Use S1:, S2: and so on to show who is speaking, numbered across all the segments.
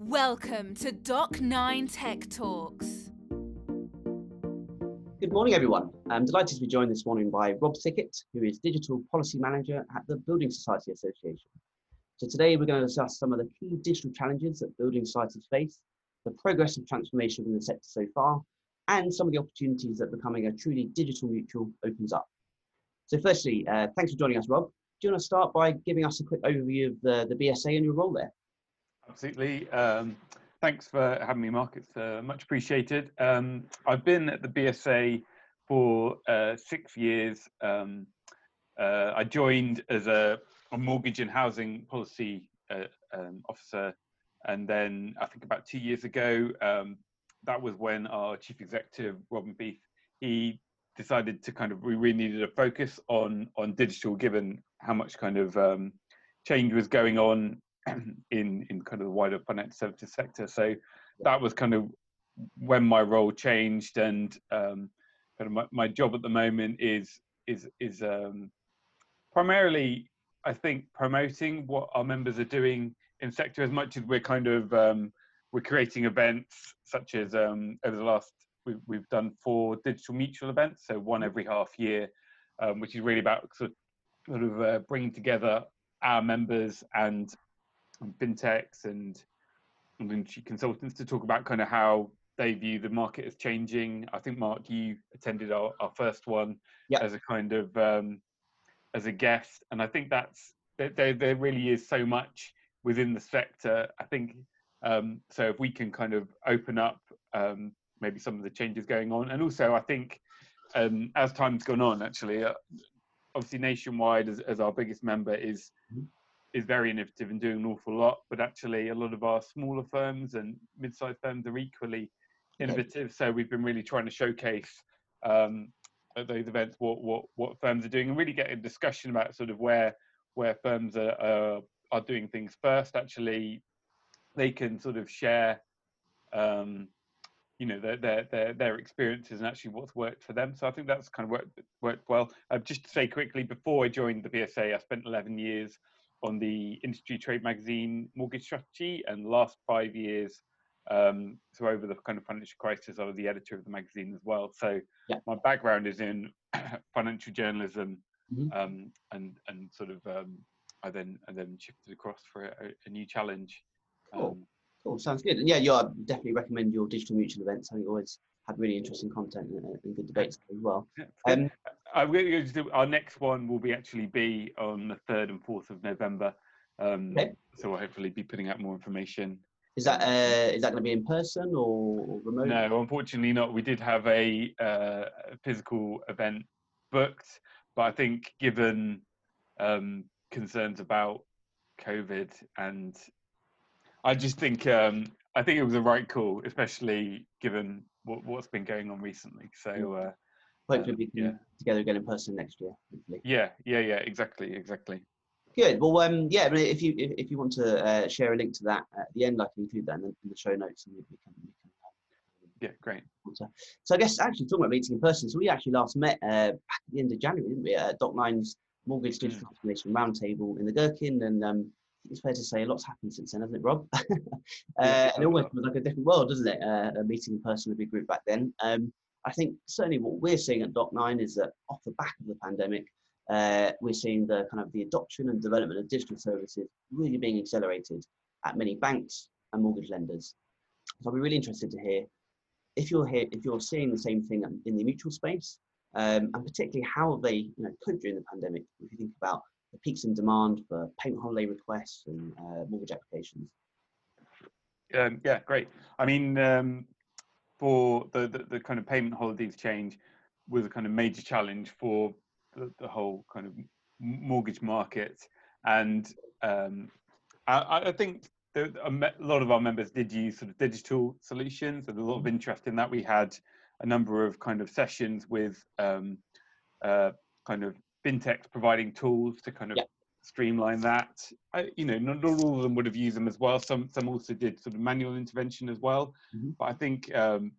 S1: Welcome to Doc 9 Tech Talks.
S2: Good morning, everyone. I'm delighted to be joined this morning by Rob Thickett, who is Digital Policy Manager at the Building Society Association. So today we're going to discuss some of the key digital challenges that building societies face, the progress of transformation in the sector so far, and some of the opportunities that becoming a truly digital mutual opens up. So firstly, uh, thanks for joining us, Rob. Do you want to start by giving us a quick overview of the, the BSA and your role there?
S3: Absolutely. Um, thanks for having me, Mark. It's uh, much appreciated. Um, I've been at the BSA for uh, six years. Um, uh, I joined as a, a, mortgage and housing policy uh, um, officer, and then I think about two years ago, um, that was when our chief executive Robin Fieth he decided to kind of we really needed a focus on on digital, given how much kind of um, change was going on in in kind of the wider financial services sector. So that was kind of when my role changed, and um, kind of my, my job at the moment is is is um, primarily, I think, promoting what our members are doing in sector as much as we're kind of um, we're creating events such as um, over the last we've, we've done four digital mutual events, so one every half year, um, which is really about sort of, sort of uh, bringing together our members and fintechs and, and industry consultants to talk about kind of how they view the market as changing. I think Mark, you attended our, our first one yep. as a kind of um, as a guest, and I think that's there. There really is so much within the sector. I think um, so. If we can kind of open up um, maybe some of the changes going on, and also I think um, as time's gone on, actually, uh, obviously Nationwide as, as our biggest member is mm-hmm is very innovative and doing an awful lot, but actually a lot of our smaller firms and mid-sized firms are equally innovative. So we've been really trying to showcase um, at those events what, what what firms are doing and really get a discussion about sort of where where firms are are, are doing things first. Actually, they can sort of share. Um, you know their, their their their experiences and actually what's worked for them. So I think that's kind of worked worked well. Uh, just to say quickly, before I joined the BSA, I spent 11 years on the industry trade magazine mortgage strategy and last five years um, so over the kind of financial crisis i was the editor of the magazine as well so yeah. my background is in financial journalism mm-hmm. um, and and sort of um, i then and then shifted across for a, a new challenge
S2: cool. Um, cool sounds good and yeah you I definitely recommend your digital mutual events i think always had really interesting content and, good debates as well. Um,
S3: our next one will be actually be on the third and fourth of November. Um, okay. So we'll hopefully be putting out more information.
S2: Is that uh, is that going to be in person or remote?
S3: No, unfortunately not. We did have a uh, physical event booked, but I think given um, concerns about COVID and I just think um, I think it was a right call, especially given what, what's been going on recently. So uh,
S2: hopefully we can yeah. together again in person next year. Hopefully.
S3: Yeah, yeah, yeah. Exactly, exactly.
S2: Good. Well, um, yeah. If you if, if you want to uh, share a link to that at the end, I can include that in the, in the show notes, and we, we can. We can
S3: um, yeah, great.
S2: So I guess actually talking about meeting in person, so we actually last met uh, back at the end of January, didn't we? At Doc Nine's Mortgage Digital mm. Transformation Roundtable in the Gherkin, and um, it's fair to say a lot's happened since then, hasn't it, Rob? uh, yeah, and it almost was like a different world, doesn't it? Uh, a meeting in person, with a big group back then. Um, I think certainly what we're seeing at Doc9 is that off the back of the pandemic, uh, we're seeing the kind of the adoption and development of digital services really being accelerated at many banks and mortgage lenders. So I'll be really interested to hear if you're here, if you're seeing the same thing in the mutual space, um, and particularly how they you know coped during the pandemic. If you think about the peaks in demand for payment holiday requests and uh, mortgage applications.
S3: Um, yeah, great. I mean, um, for the, the, the kind of payment holidays change was a kind of major challenge for the, the whole kind of mortgage market, and um, I, I, think a lot of our members did use sort of digital solutions, and a lot of mm-hmm. interest in that. We had a number of kind of sessions with um, uh, kind of fintechs providing tools to kind of yeah. Streamline that. I, you know, not, all of them would have used them as well. Some some also did sort of manual intervention as well. Mm-hmm. But I think um,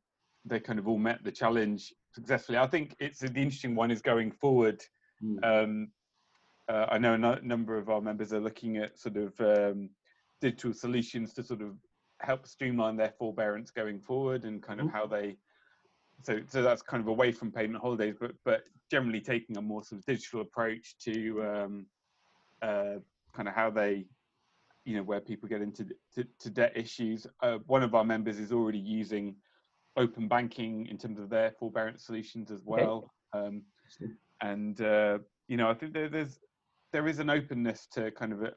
S3: they kind of all met the challenge successfully. I think it's the interesting one is going forward. Mm. Um, uh, I know a no, number of our members are looking at sort of um, digital solutions to sort of help streamline their forbearance going forward and kind of
S2: Mhm.
S3: how they so so that's kind of away from payment holidays but but generally taking a more sort of digital approach to um uh kind of how they you know where people get into to, to debt issues. Uh, one of our members is already using open banking in terms of their forbearance solutions as well. Um and uh you know i think there, there's there is an openness to kind of a,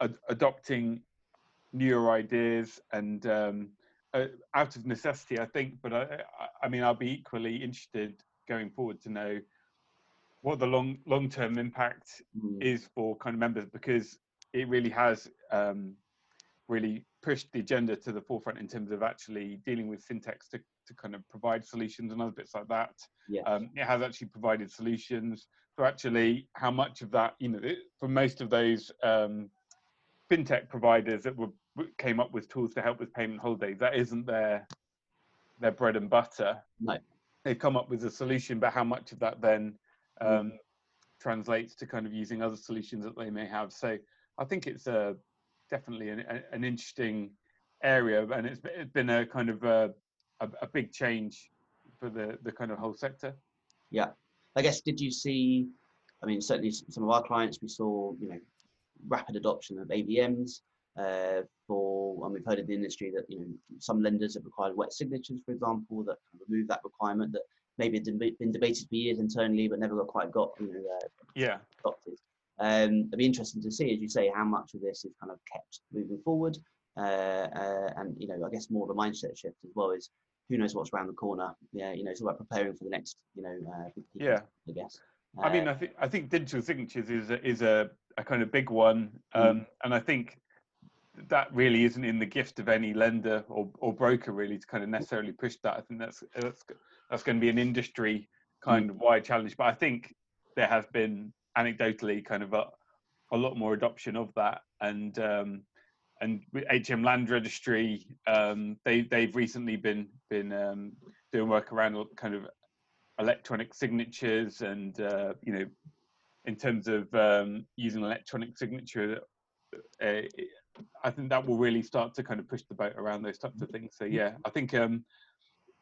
S3: ad- adopting newer ideas and um, uh, out of necessity, I think. But I, I, I mean, I'll be equally interested going forward to know what the long long term impact
S2: Mm.
S3: is for kind of members because it really has um, really pushed the agenda to the forefront in terms of actually dealing with fintechs to, to kind of provide solutions and other bits like that.
S2: Yeah.
S3: Um, it has actually provided solutions for actually how much of that, you know, it- for most of those um, fintech providers that were came up with tools to help with payment holidays, that isn't their their bread and butter.
S2: No.
S3: They've come up with a solution, but how much of that then um,
S2: Mm.
S3: translates to kind of using other solutions that they may have. So I think it's a definitely an, an interesting area, and it's, it's been a kind of a, a, a big change for the the kind of whole sector.
S2: Yeah, I guess did you see? I mean, certainly some of our clients we saw, you know, rapid adoption of AVMs. Uh, for and we've heard in the industry that you know some lenders have required wet signatures, for example, that remove that requirement that maybe had been debated for years internally, but never got quite got you know uh,
S3: Yeah,
S2: adopted. Um, it'd be interesting to see, as you say, how much of this is kind of kept moving forward, uh, uh, and you know, I guess more of a mindset shift as well is who knows what's around the corner. Yeah, you know, it's all about preparing for the next, you know, uh,
S3: Yeah.
S2: I guess.
S3: I mean,
S2: Uh,
S3: I think I think digital signatures is a, is a, a kind of big one, um, and I think that really isn't in the gift of any lender or, or broker really to kind of necessarily push that. I think that's that's that's going to be an industry kind of wide challenge. But I think there has been anecdotally kind of a, a lot more adoption of that, and um, and with HM Land Registry, um, they they've recently been been um, doing work around kind of electronic signatures and uh, you know in terms of um, using electronic signature uh, i think that will really start to kind of push the boat around those types of things so yeah i think um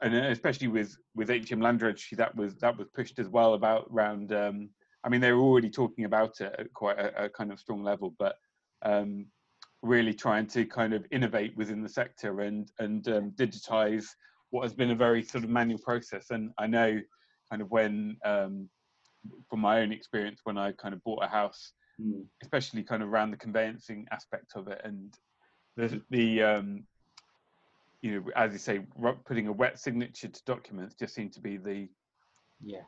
S3: and especially with with hm land registry that was that was pushed as well about around um i mean they were already talking about it at quite a, a kind of strong level but um really trying to kind of innovate within the sector and and um, digitize what has been a very sort of manual process. And i know kind of when um, from my own experience when I kind of bought a house,
S2: mm,
S3: especially kind of around the conveyancing aspect of it and the the um, you know as you say putting a wet signature to documents just seemed to be the
S2: yes.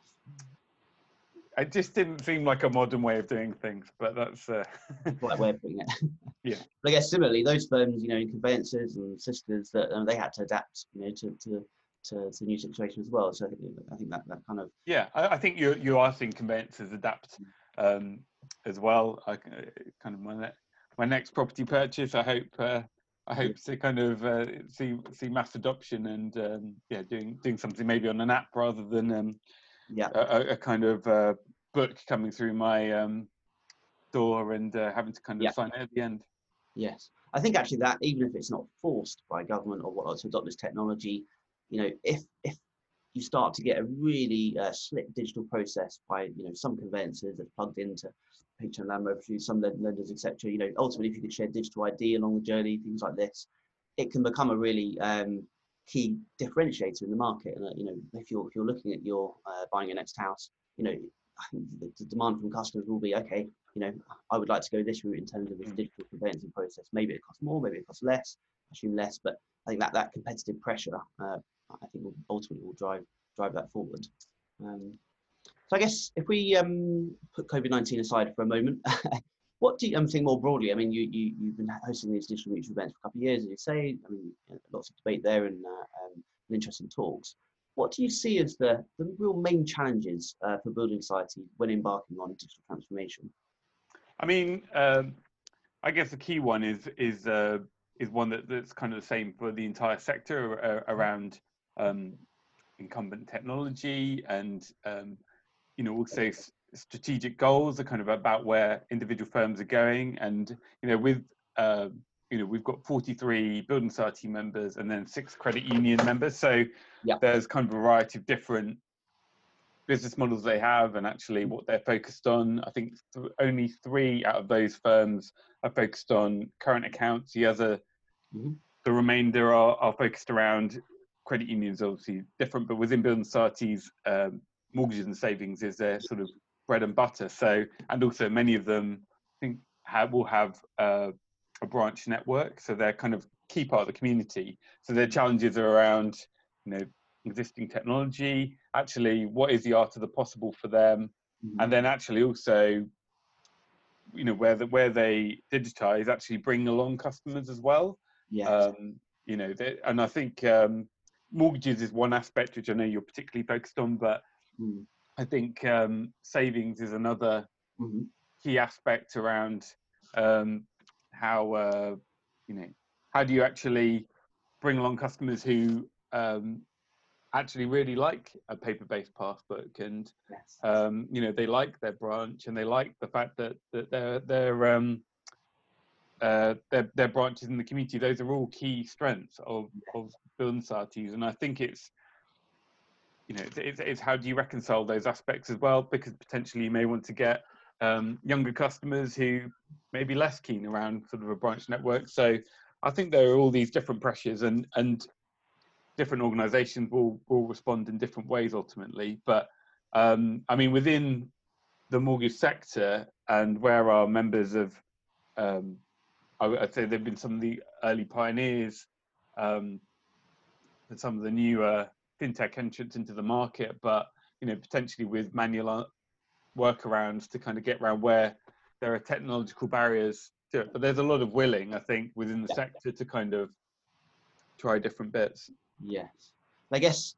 S3: it just didn't seem like a modern way of doing things but that's uh,
S2: right way of putting it.
S3: Yeah.
S2: But I guess similarly, those firms, you know, in conveyances and sisters, that uh, they had to adapt, you know, to to to, to the new situation as well. So I think I think that that kind of
S3: yeah I, I think you you are seeing conveyancers adapt um, as well I, uh, kind of my, ne- my next property purchase I hope uh, I hope to kind of uh, see see mass adoption and um, yeah doing doing something maybe on an app rather than um,
S2: yeah.
S3: a, a- kind of uh, book coming through my um, door and uh, having to kind of
S2: Yeah.
S3: sign it at the end.
S2: Yes, I think actually that even if it's not forced by government or whatnot to adopt this technology, you know, if if you start to get a really uh, slick digital process by you know some conveyances that's plugged into HM Land Registry, some lenders, etc. You know, ultimately if you could share digital ID along the journey, things like this, it can become a really um, key differentiator in the market. And uh, you know, if you're if you're looking at your uh, buying your next house, you know, the, the demand from customers will be okay. You know, I would like to go this route in terms of this
S3: Mm.
S2: digital conveyancing process. Maybe it costs more, maybe it costs less. I assume less, but I think that that competitive pressure, uh, I think, will ultimately will drive drive that forward. Um, so I guess if we um, put COVID nineteen aside for a moment, what do you um, think more broadly? I mean, you, you you've been hosting these digital mutual events for a couple of years, as you say. I mean, lots of debate there and, uh, um, and interesting talks. What do you see as the, the real main challenges uh, for building society when embarking on digital transformation?
S3: I mean, um, I guess the key one is is uh, is one that, that's kind of the same for the entire sector uh, around um, incumbent technology and um, you know also strategic goals are kind of about where individual firms are going. And you know with uh, you know we've got 43 building society members and then six credit union members. So
S2: Yep.
S3: there's kind of a variety of different business models they have and actually what they're focused on. I think th- only three out of those firms are focused on current accounts. The other
S2: Mhm.
S3: the remainder are, are focused around credit unions obviously different but within building societies um, mortgages and savings is their sort of bread and butter. So and also many of them i think have, will have uh, a branch network. So they're kind of key part of the community. So their challenges are around you know existing technology actually what is the art of the possible for them?
S2: Mhm.
S3: and then actually also you know where the, where they digitize actually bring along customers as well.
S2: Yeah,
S3: um, you know they, and i think um, mortgages is one aspect which i know you're particularly focused on but
S2: Mm.
S3: i think um, savings is another
S2: Mhm.
S3: key aspect around um, how uh, you know how do you actually bring along customers who um, actually really like a paper-based passbook and
S2: yes.
S3: um, you know they like their branch and they like the fact that that their their um, uh, their their branches in the community. Those are all key strengths of of building societies, and I think it's you know it's, it's, it's how do you reconcile those aspects as well because potentially you may want to get um, younger customers who may be less keen around sort of a branch network. So I think there are all these different pressures and and different organisations will will respond in different ways ultimately. But um, I mean within the mortgage sector and where our members of um, I would I'd say they've been some of the early pioneers um, and some of the newer fintech entrants into the market, but you know potentially with manual uh, workarounds to kind of get around where there are technological barriers to it. But there's a lot of willing, I think, within the
S2: Yeah.
S3: sector to kind of try different bits.
S2: Yes. I guess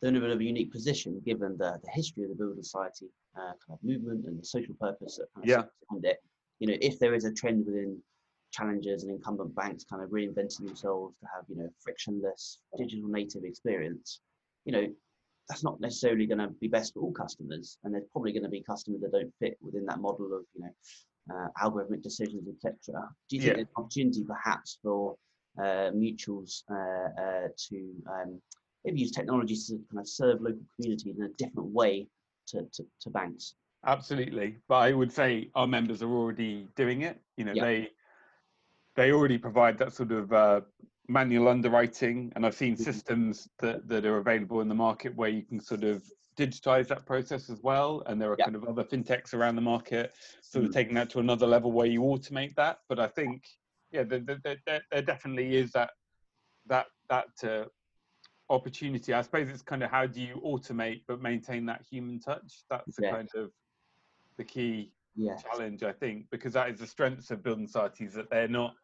S2: they're in a bit of a unique position given the, the history of the Builder Society uh, kind of movement and the social purpose that kind of
S3: Yeah.
S2: behind it. You know, if there is a trend within challengers and incumbent banks kind of reinventing themselves to have, you know, frictionless digital native experience, you know, that's not necessarily going to be best for all customers. And there's probably going to be customers that don't fit within that model of, you know, uh, algorithmic decisions, etc. Do you think
S3: Yeah.
S2: there's an opportunity perhaps for uh, mutuals uh, uh, to um, maybe use technologies to kind of serve local communities in a different way to, to, to banks?
S3: Absolutely, but I would say our members are already doing it. You know,
S2: Yeah.
S3: they they already provide that sort of uh, manual underwriting, and I've seen
S2: Mhm.
S3: systems that that are available in the market where you can sort of digitize that process as well. And there are
S2: Yeah.
S3: kind of other fintechs around the market, sort of
S2: Mm.
S3: taking that to another level where you automate that. But I think, yeah, there, there, there, there- there definitely is that that that uh, opportunity. I suppose it's kind of how do you automate but maintain that human touch? That's the
S2: Yeah.
S3: kind of the key
S2: Yes.
S3: challenge, I think, because that is the strengths of building societies that they're not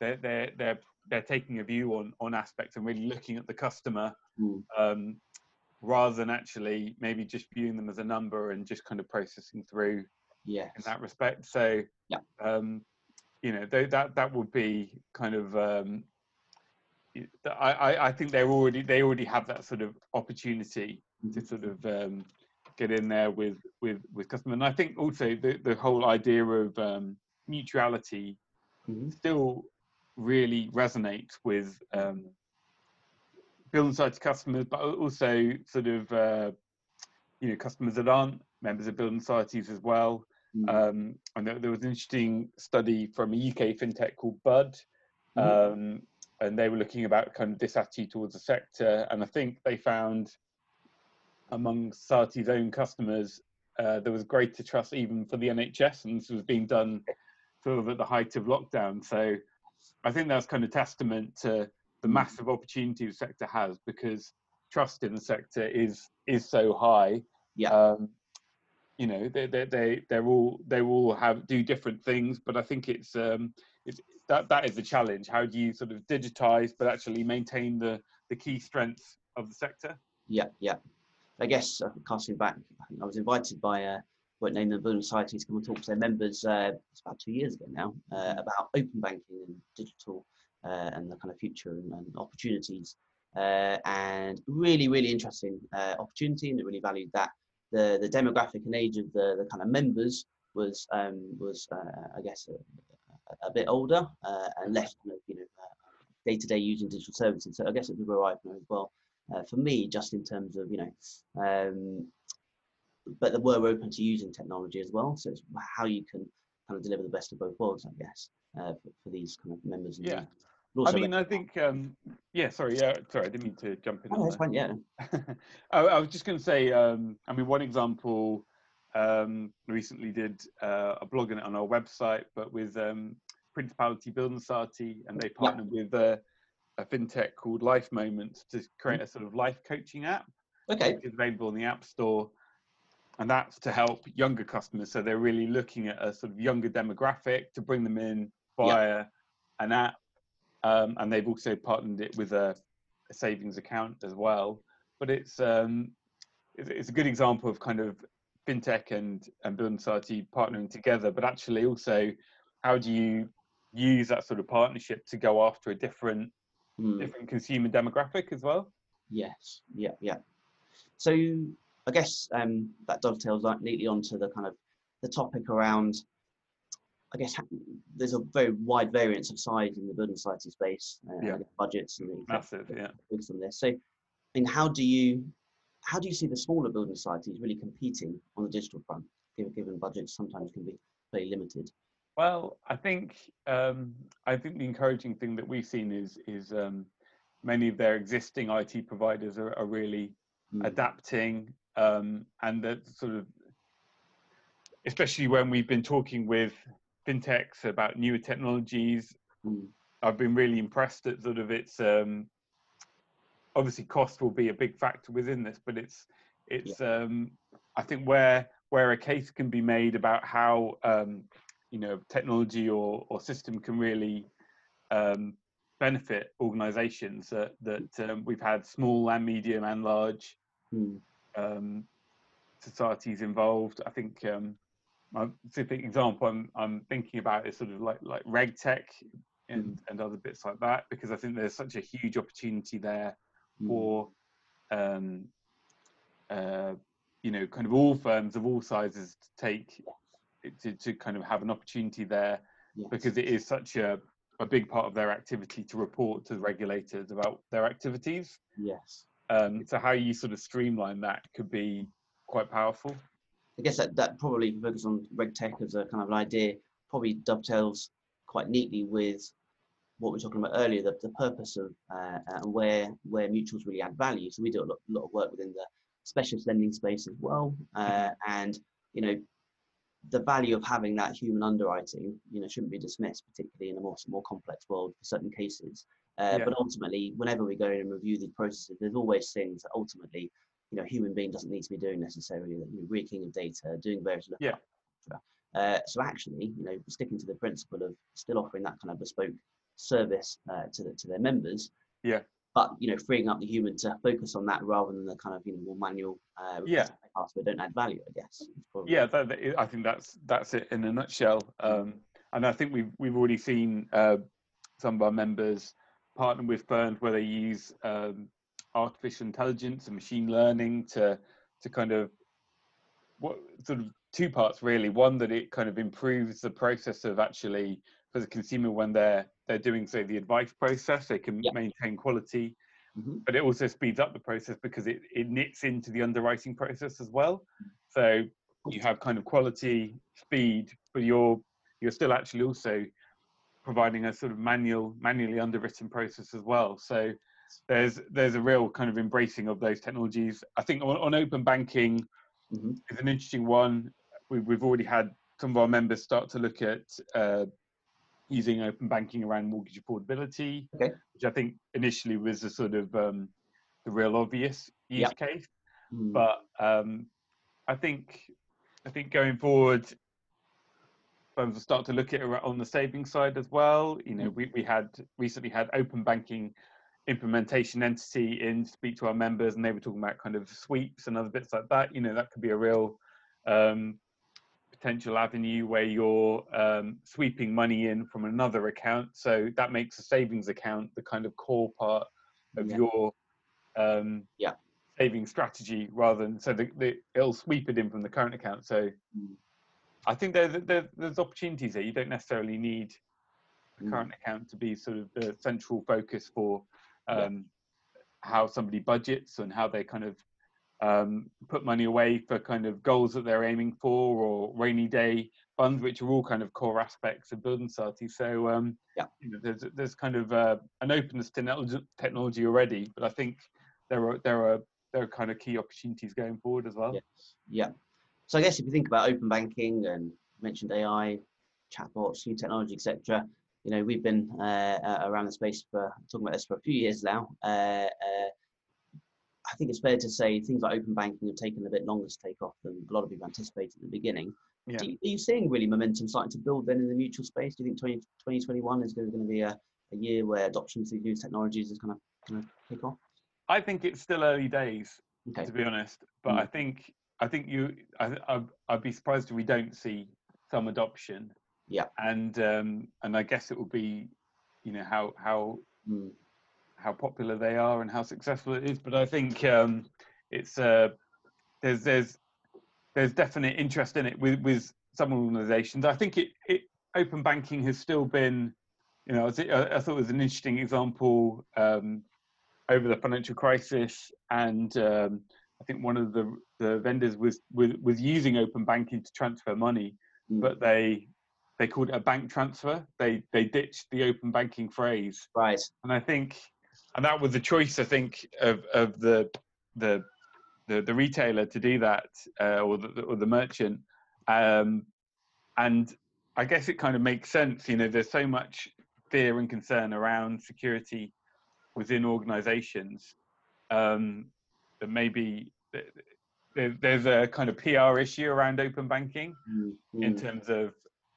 S3: they're they're they're they're taking a view on on aspects and really looking at the customer
S2: Mm.
S3: um, rather than actually maybe just viewing them as a number and just kind of processing through
S2: Yes.
S3: in that respect. So
S2: Yeah.
S3: um, you know tho- that that would be kind of um, I, I think they're already they already have that sort of opportunity to
S2: Mhm.
S3: sort of um, get in there with with with customer. And I think also the the whole idea of um, mutuality
S2: Mhm.
S3: still really resonate with um, building society customers, but also sort of uh, you know customers that aren't members of building societies as well.
S2: Mm.
S3: Um, and there, there was an interesting study from a UK fintech called Bud,
S2: Mhm.
S3: um, and they were looking about kind of this attitude towards the sector. And I think they found among society's own customers, uh, there was greater trust even for the NHS, and this was being done sort of at the height of lockdown. So I think that's kind of testament to the
S2: Mm.
S3: massive opportunity the sector has because trust in the sector is is so high.
S2: Yeah.
S3: Um, you know, they they they they're all they all have do different things, but I think it's um it's that that is the challenge. How do you sort of digitize but actually maintain the the key strengths of the sector?
S2: Yeah, yeah. I guess uh, casting back, I I was invited by uh, won't name the Building Society to come and talk to their members. Uh, it's about two years ago now uh, about open banking and digital uh, and the kind of future and, and opportunities. Uh, and really, really interesting uh, opportunity, and they really valued that. The the demographic and age of the the kind of members was um, was uh, I guess a, a bit older uh, and less you know day to day using digital services. So I guess it's a real eye opener as well uh, for me, just in terms of you know. Um, but they were open to using technology as well. So it's how you can kind of deliver the best of both worlds, I guess, uh, for, for, these kind of members.
S3: Yeah. I mean, I think, um, yeah, sorry, yeah, sorry, I didn't mean to jump in.
S2: Oh, that's fine, yeah.
S3: I, I, was just going to say, um, I mean, one example, um, recently did uh, a blog on it on our website, but with um, Principality Building Society, and they partnered yeah. with uh, a fintech called Life Moments to create a sort of life coaching app.
S2: Okay.
S3: Which is available in the App Store. And that's to help younger customers. So they're really looking at a sort of younger demographic to bring them in via yeah. an app. Um, and they've also partnered it with a, a savings account as well. But it's, um, it's, it's a good example of kind of fintech and, and building society partnering together, but actually also how do you use that sort of partnership to go after a different mm. different consumer demographic as well.
S2: Yes, yeah, yeah. So I guess um, that dovetails like neatly onto the kind of the topic around. I guess there's a very wide variance of size in the building society space, uh,
S3: yeah.
S2: budgets and
S3: massive, yeah.
S2: On this, so I mean, how do you how do you see the smaller building societies really competing on the digital front, given, given budgets sometimes can be very limited?
S3: Well, I think um, I think the encouraging thing that we've seen is is um, many of their existing IT providers are, are really mm. adapting, um, and that sort of, especially when we've been talking with fintechs about newer technologies, mm. I've been really impressed at sort of its. Um, obviously, cost will be a big factor within this, but it's it's. Yeah. Um, I think where where a case can be made about how um, you know technology or, or system can really um, benefit organizations that, that um, we've had small and medium and large mm. Um, societies involved. I think um, my specific example I'm, I'm thinking about is sort of like, like RegTech and, mm. and other bits like that, because I think there's such a huge opportunity there mm. for, um, uh, you know, kind of all firms of all sizes to take to, to kind of have an opportunity there yes. because it is such a, a big part of their activity to report to the regulators about their activities.
S2: Yes.
S3: Um, so how you sort of streamline that could be quite powerful.
S2: I guess that, that probably focus on RegTech as a kind of an idea probably dovetails quite neatly with what we were talking about earlier, the, the purpose of uh, and where where mutuals really add value. So we do a lot, lot of work within the specialist lending space as well, uh, and you know the value of having that human underwriting, you know, shouldn't be dismissed, particularly in a more more complex world for certain cases. Uh, yeah. But ultimately, whenever we go in and review these processes, there's always things that ultimately, you know, human being doesn't need to be doing necessarily. You know, re-keying of data, doing various
S3: yeah.
S2: Uh, so actually, you know, sticking to the principle of still offering that kind of bespoke service uh, to the, to their members.
S3: Yeah
S2: but you know freeing up the human to focus on that rather than the kind of you know more manual uh,
S3: yeah
S2: tasks that don't add value i guess
S3: yeah that, that, i think that's that's it in a nutshell um, and i think we've we've already seen uh, some of our members partner with firms where they use um, artificial intelligence and machine learning to to kind of what sort of two parts really. One that it kind of improves the process of actually for the consumer when they're they're doing say the advice process they can maintain quality mm-hmm. but it also speeds up the process because it, it knits into the underwriting process as well. So you have kind of quality speed but you're you're still actually also providing a sort of manual manually underwritten process as well so there's there's a real kind of embracing of those technologies i think on, on open banking mm-hmm. is an interesting one we, we've already had some of our members start to look at uh, using open banking around mortgage affordability,
S2: okay.
S3: which I think initially was a sort of um, the real obvious use yep. case. Mm. But um, I think I think going forward, firms will start to look at it on the savings side as well. You know, mm. we, we had recently had open banking implementation entity in speak to our members, and they were talking about kind of sweeps and other bits like that. You know, that could be a real um, potential avenue where you're um, sweeping money in from another account. So that makes a savings account the kind of core part of yeah. your um,
S2: yeah.
S3: saving strategy rather than so the, the, it'll sweep it in from the current account. So mm. I think there, there, there's opportunities there. You don't necessarily need the
S2: Mm.
S3: current account to be sort of the central focus for
S2: Yeah.
S3: um, how somebody budgets and how they kind of um, put money away for kind of goals that they're aiming for or rainy day funds, which are all kind of core aspects of building society. So um,
S2: Yeah.
S3: you know, there's there's kind of uh, an openness to technology- technology already, but I think there are there are there are kind of key opportunities going forward as well.
S2: Yes. Yeah. So I guess if you think about open banking and mentioned AI, chatbots, new technology, etc. You know, we've been uh, uh, around the space for talking about this for a few years now. Uh, uh, I think it's fair to say things like open banking have taken a bit longer to take off than a lot of people anticipated at the beginning.
S3: Yeah.
S2: Do you, are you seeing really momentum starting to build then in the mutual space? Do you think 20, 2021 is going to be a, a year where adoption of these new technologies is going to kind of kick off?
S3: I think it's still early days.
S2: Okay.
S3: to be honest. But
S2: Mm.
S3: I think I think you I, I'd, I'd be surprised if we don't see some adoption.
S2: Yeah.
S3: And um, and I guess it will be, you know, how how
S2: Mm.
S3: how popular they are and how successful it is. But I think um, it's uh, there's there's there's definite interest in it with with some organisations. I think it, it open banking has still been, you know, I, thi- I I thought it was an interesting example um, over the financial crisis, and um, I think one of the the vendors was was, was using open banking to transfer money,
S2: Mm.
S3: but they they called it a bank transfer. They they ditched the open banking phrase
S2: Right.
S3: and I think, and that was the choice I think of of the the the, the retailer to do that uh, or the or the merchant, um, and I guess it kind of makes sense. You know, there's so much fear and concern around security within organisations um, that maybe there, there's a kind of PR issue around open banking
S2: Mm.
S3: in terms of,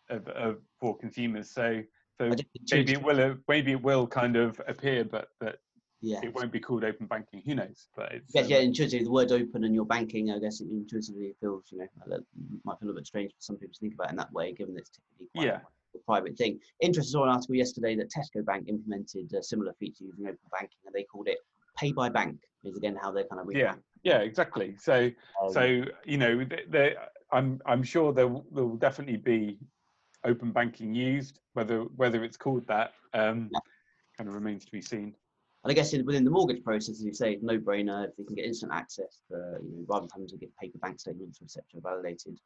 S3: of, of for consumers. So so maybe it will maybe it will kind of appear, but but
S2: yeah.
S3: it won't be called open banking. Who knows? But it's
S2: Yeah,
S3: um,
S2: yeah, intuitively, the word open and your banking, I guess it intuitively feels, you know, a little- might feel a little bit strange for some people to think about it in that way, given that it's typically quite
S3: Yeah.
S2: a private thing. Interesting, saw an article yesterday that Tesco Bank implemented a similar feature using open banking, and they called it pay by bank, is again how they're kind of
S3: Yeah. yeah exactly. So
S2: Um,
S3: so you know th- there I'm I'm sure there will, there will definitely be open banking used. Whether whether it's called that um,
S2: Yeah.
S3: kind of remains to be seen.
S2: And I guess in, within the mortgage process, as you say, no brainer. If they can get instant access, to, you know, rather than having to get paper bank statements, etc., validated,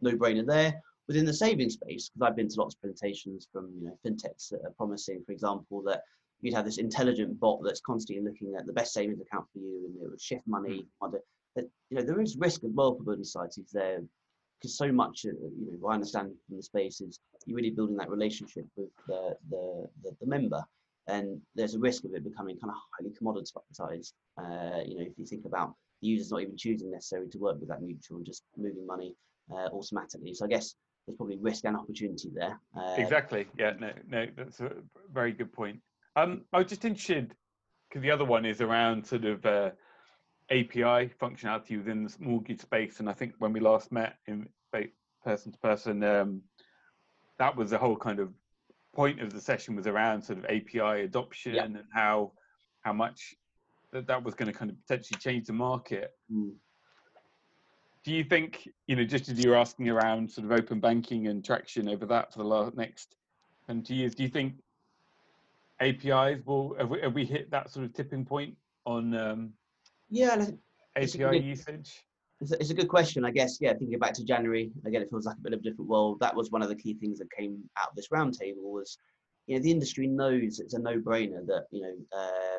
S2: no brainer there. Within the savings space, because I've been to lots of presentations from you know fintechs that are promising, for example, that you'd have this intelligent bot that's constantly looking at the best savings account for you, and it would shift money. That you know there is risk as well for building societies there, because so much uh, you know what I understand from the space is you're really building that relationship with the the, the, the member and there's a risk of it becoming kind of highly commoditized. Uh, you know, if you think about the user's not even choosing necessarily to work with that mutual and just moving money uh, automatically. So I guess there's probably risk and opportunity there. Uh,
S3: Exactly. Yeah. No. No. That's a very good point. Um, I was just interested because the other one is around sort of uh, API functionality within the mortgage space, and I think when we last met in person to person, um, that was the whole kind of point of the session was around sort of API adoption and how how much that that was going to kind of potentially change the market.
S2: mm,
S3: Do you think, you know, just as you were asking around sort of open banking and traction over that for the last, next 20 years, do you think APIs will, have we, have we hit that sort of tipping point on um,
S2: Yeah, and I think It's
S3: API
S2: good-
S3: usage?
S2: it's a, it's a good question, I guess. Yeah, thinking back to January, again, it feels like a bit of a different world. That was one of the key things that came out of this roundtable was, you know, the industry knows it's a no-brainer that, you know,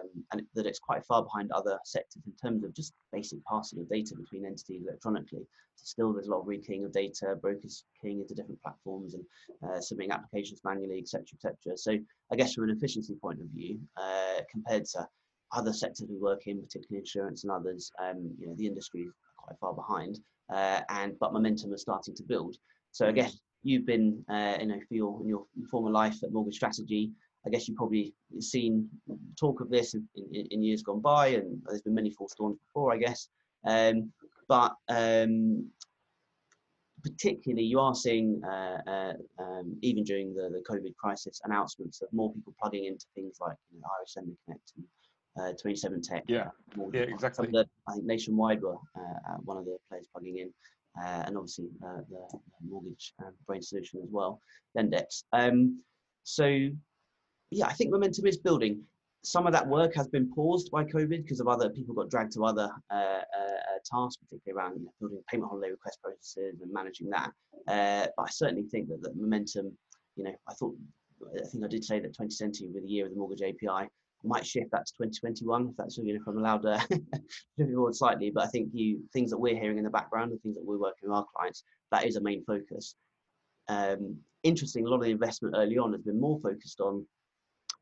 S2: um, and that it's quite far behind other sectors in terms of just basic passing of data between entities electronically. So still, there's a lot of rekeying of data, brokers keying into different platforms and uh, submitting applications manually, etc., etc. So I guess from an efficiency point of view, uh, compared to other sectors we work in, particularly insurance and others, um, you know, the industry is quite far behind, uh, and but momentum is starting to build. So I
S3: Mm.
S2: guess you've been, uh, you know, for your in your former life at Mortgage Strategy. I guess you've probably seen talk of this in, in, in years gone by, and there's been many false dawns before, I guess. Um, but um, particularly, you are seeing, uh, uh, um, even during the, the COVID crisis, announcements of more people plugging into things like you know, Iress Lender Connect and uh, Twenty7tec.
S3: Yeah,
S2: Mortgage
S3: yeah,
S2: Some
S3: exactly.
S2: of the, I think Nationwide were uh, uh, one of the players plugging in, uh, and obviously uh, the, mortgage uh, brain solution as well, Lendex. Um, so yeah, I think momentum is building. Some of that work has been paused by COVID because of other people got dragged to other uh, uh, tasks, particularly around you know, building payment holiday request processes and managing that. Uh, but I certainly think that the momentum, you know, I thought, I think I did say that 2020 with the year of the mortgage API might shift that to 2021 if that's you know if I'm allowed to forward slightly. But I think you things that we're hearing in the background, and things that we're working with our clients, that is a main focus. Um, interesting, a lot of the investment early on has been more focused on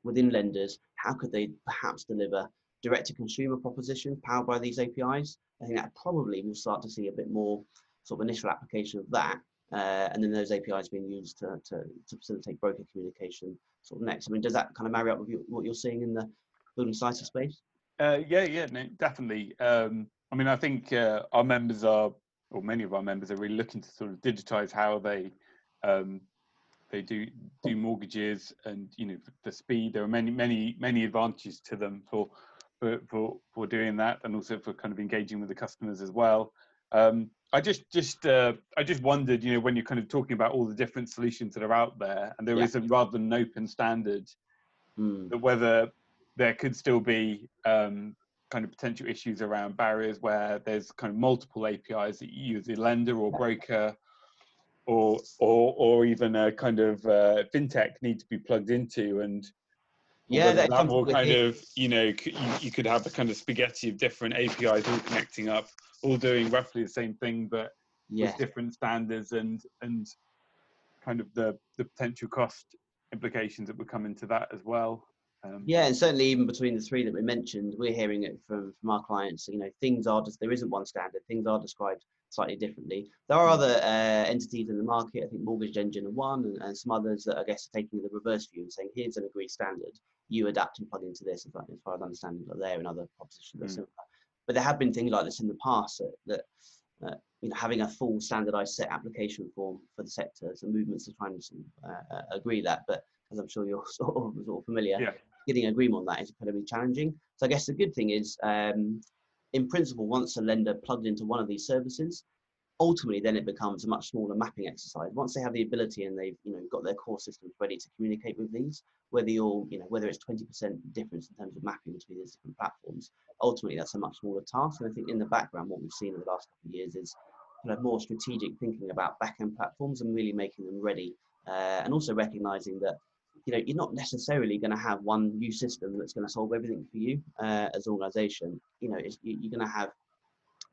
S2: within lenders, how could they perhaps deliver direct to consumer propositions powered by these APIs? I think that probably we'll start to see a bit more sort of initial application of that. Uh, and then those APIs being used to, to, to, facilitate broker communication sort of next. I mean, does that kind of marry up with you, what you're seeing in the building society space?
S3: Uh, yeah, yeah, no, definitely. Um, I mean, I think uh, our members are, or many of our members are really looking to sort of digitize how they um, they do do mortgages and you know the speed there are many many many advantages to them for for for, for doing that and also for kind of engaging with the customers as well um, i just just uh, i just wondered you know when you're kind of talking about all the different solutions that are out there and there yeah. is a rather than an open standard mm. that whether there could still be um, kind of potential issues around barriers where there's kind of multiple apis that you use a lender or broker or or or even a kind of uh, fintech need to be plugged into and
S2: yeah that,
S3: that will kind of you know you, you could have a kind of spaghetti of different apis all connecting up all doing roughly the same thing but yeah. with different standards and and kind of the the potential cost implications that would come into that as well
S2: um, yeah, and certainly even between the three that we mentioned, we're hearing it from, from our clients. You know, things are just there isn't one standard. Things are described slightly differently. There are other uh, entities in the market. I think Mortgage Engine are one, and, and, some others that I guess are taking the reverse view and saying, "Here's an agreed standard. You adapt and plug into this." As far as, I understand, there and other propositions mm. similar. But there have been things like this in the past that, that uh, you know, having a full standardized set application form for the sector. So movements are trying to uh, uh, agree that, but as I'm sure you're sort of, sort of familiar, yeah. getting agreement on that is incredibly challenging. So I guess the good thing is, um, in principle, once a lender plugged into one of these services, ultimately then it becomes a much smaller mapping exercise. Once they have the ability and they've you know got their core systems ready to communicate with these, whether you're you know whether it's 20% difference in terms of mapping between these different platforms, ultimately that's a much smaller task. And I think in the background, what we've seen in the last couple of years is kind of more strategic thinking about back-end platforms and really making them ready, uh, and also recognizing that you know you're not necessarily going to have one new system that's going to solve everything for you uh, as an organization you know you're going to have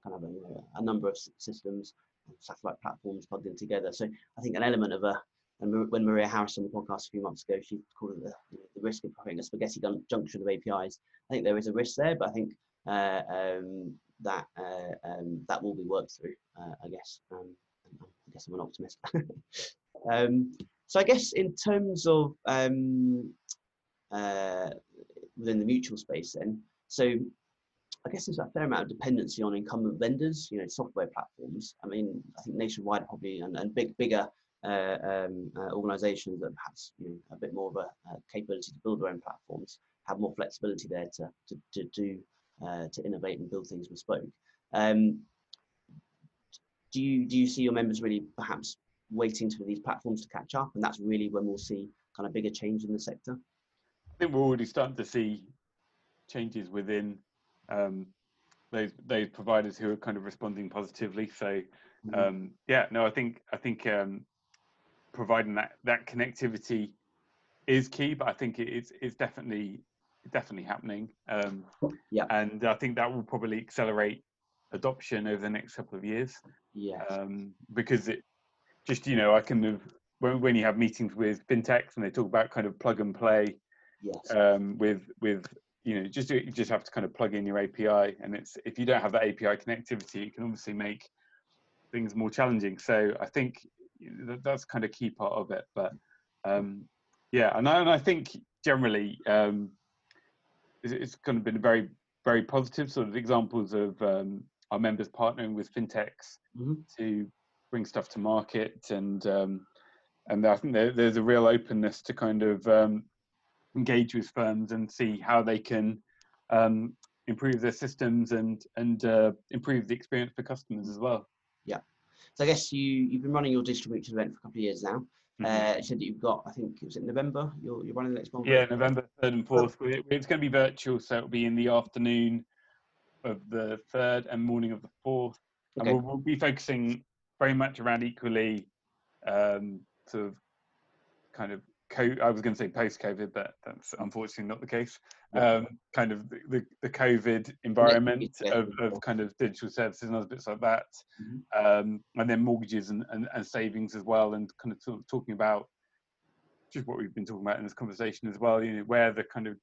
S2: kind of a, you know, a number of systems satellite platforms plugged in together so i think an element of a and when Maria Harris on the podcast a few months ago, she called it the, the risk of having a spaghetti junction of APIs. I think there is a risk there, but I think uh, um, that uh, um, that will be worked through. Uh, I guess. Um, I guess I'm an optimist. So I guess in terms of um, uh, within the mutual space, then, so I guess there's a fair amount of dependency on incumbent vendors, you know, software platforms. I mean, I think nationwide probably and, and big, bigger uh, um, uh, organizations that perhaps you know, a bit more of a, a, capability to build their own platforms have more flexibility there to to, to do uh, to innovate and build things bespoke. Um, do you do you see your members really perhaps waiting for these platforms to catch up, and that's really when we'll see kind of bigger change in the sector.
S3: I think we're already starting to see changes within um, those those providers who are kind of responding positively. So mm-hmm. um, yeah, no, I think I think um, providing that that connectivity is key, but I think it's it's definitely definitely happening. Um,
S2: yeah,
S3: and I think that will probably accelerate adoption over the next couple of years.
S2: Yeah,
S3: um, because it just you know, I can when when you have meetings with fintechs and they talk about kind of plug and play.
S2: Yes.
S3: Um, with with you know, just you just have to kind of plug in your API, and it's if you don't have that API connectivity, it can obviously make things more challenging. So I think that's kind of key part of it. But um, yeah, and I, and I think generally um, it's, it's kind of been a very very positive sort of examples of um, our members partnering with fintechs mm-hmm. to bring stuff to market and um, and I think there, there's a real openness to kind of um, engage with firms and see how they can um, improve their systems and and uh, improve the experience for customers as well.
S2: Yeah. So I guess you you've been running your digital mutual event for a couple of years now.
S3: Mhm.
S2: Uh, you said that you've got, I think it was in November. You're, you're running the next one.
S3: Yeah, November third and fourth. We- It's going to be virtual, so it'll be in the afternoon of the third and morning of the fourth.
S2: Okay.
S3: And we'll, we'll be focusing very much around equally um, sort of kind of co- I was going to say post-COVID, but that's unfortunately not the case. Um, kind of the, the, COVID environment of, of kind of digital services and other bits like that,
S2: Mhm.
S3: um, and then mortgages and, and, and savings as well, and kind of sort of talking about just what we've been talking about in this conversation as well. You know, where the kind of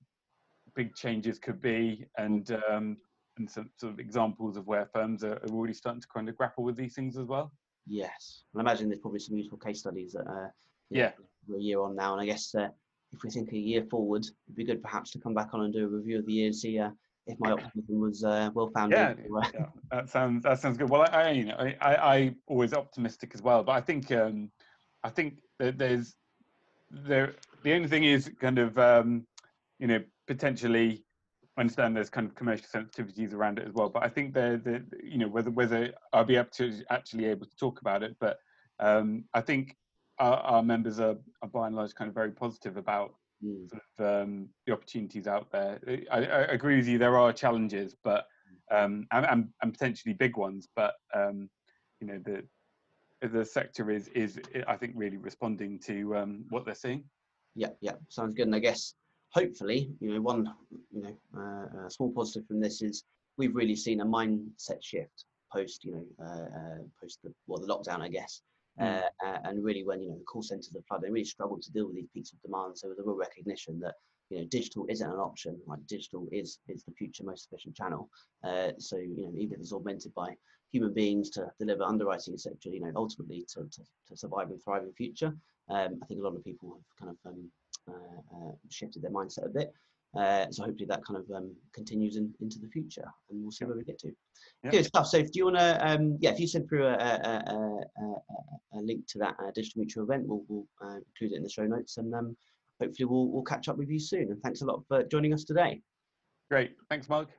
S3: big changes could be, and um, and some sort of examples of where firms are, are already starting to kind of grapple with these things as well.
S2: Yes. And I imagine there's probably some useful case studies that, uh,
S3: Yeah.
S2: we're a year on now. And I guess uh, if we think a year forward, it'd be good perhaps to come back on and do a review of the year and see uh, if my optimism was uh, well founded.
S3: Yeah,
S2: uh,
S3: yeah, that sounds that sounds good. Well, I, I you know I, I I always optimistic as well, but I think um I think that there's there the only thing is kind of um you know potentially understand there's kind of commercial sensitivities around it as well, but I think the the you know whether whether I'll be able to actually able to talk about it, but um I think our, our members are, are by and large kind of very positive about
S2: mm,
S3: sort of um, the opportunities out there. I, I agree with you. There are challenges, but um, and, and, and potentially big ones. But um, you know, the the sector is is I think really responding to um, what they're seeing.
S2: yeah, yeah, sounds good. And I guess hopefully, you know, one, you know, uh, a small positive from this is we've really seen a mindset shift post, you know, uh, uh, post the well, the lockdown, I guess.
S3: Mm.
S2: Uh, uh, and really, when you know the call centres are flooded, they really struggled to deal with these peaks of demand. So there's a real recognition that you know digital isn't an option. Like digital is is the future most efficient channel. Uh, so you know even if it's augmented by human beings to deliver underwriting, etc. You know ultimately to, to, to survive and thrive in the future. Um, I think a lot of people have kind of um, shifted their mindset a bit. Uh, so hopefully that kind of um, continues in, into the future, and we'll see where we get to. Good stuff. So, do you want to, um, yeah, if you send through a, a, a- a link to that uh, digital mutual event, we'll, we'll uh, include it in the show notes, and um, hopefully we'll, we'll catch up with you soon. And thanks a lot for joining us today.
S3: Great. Thanks, Mark.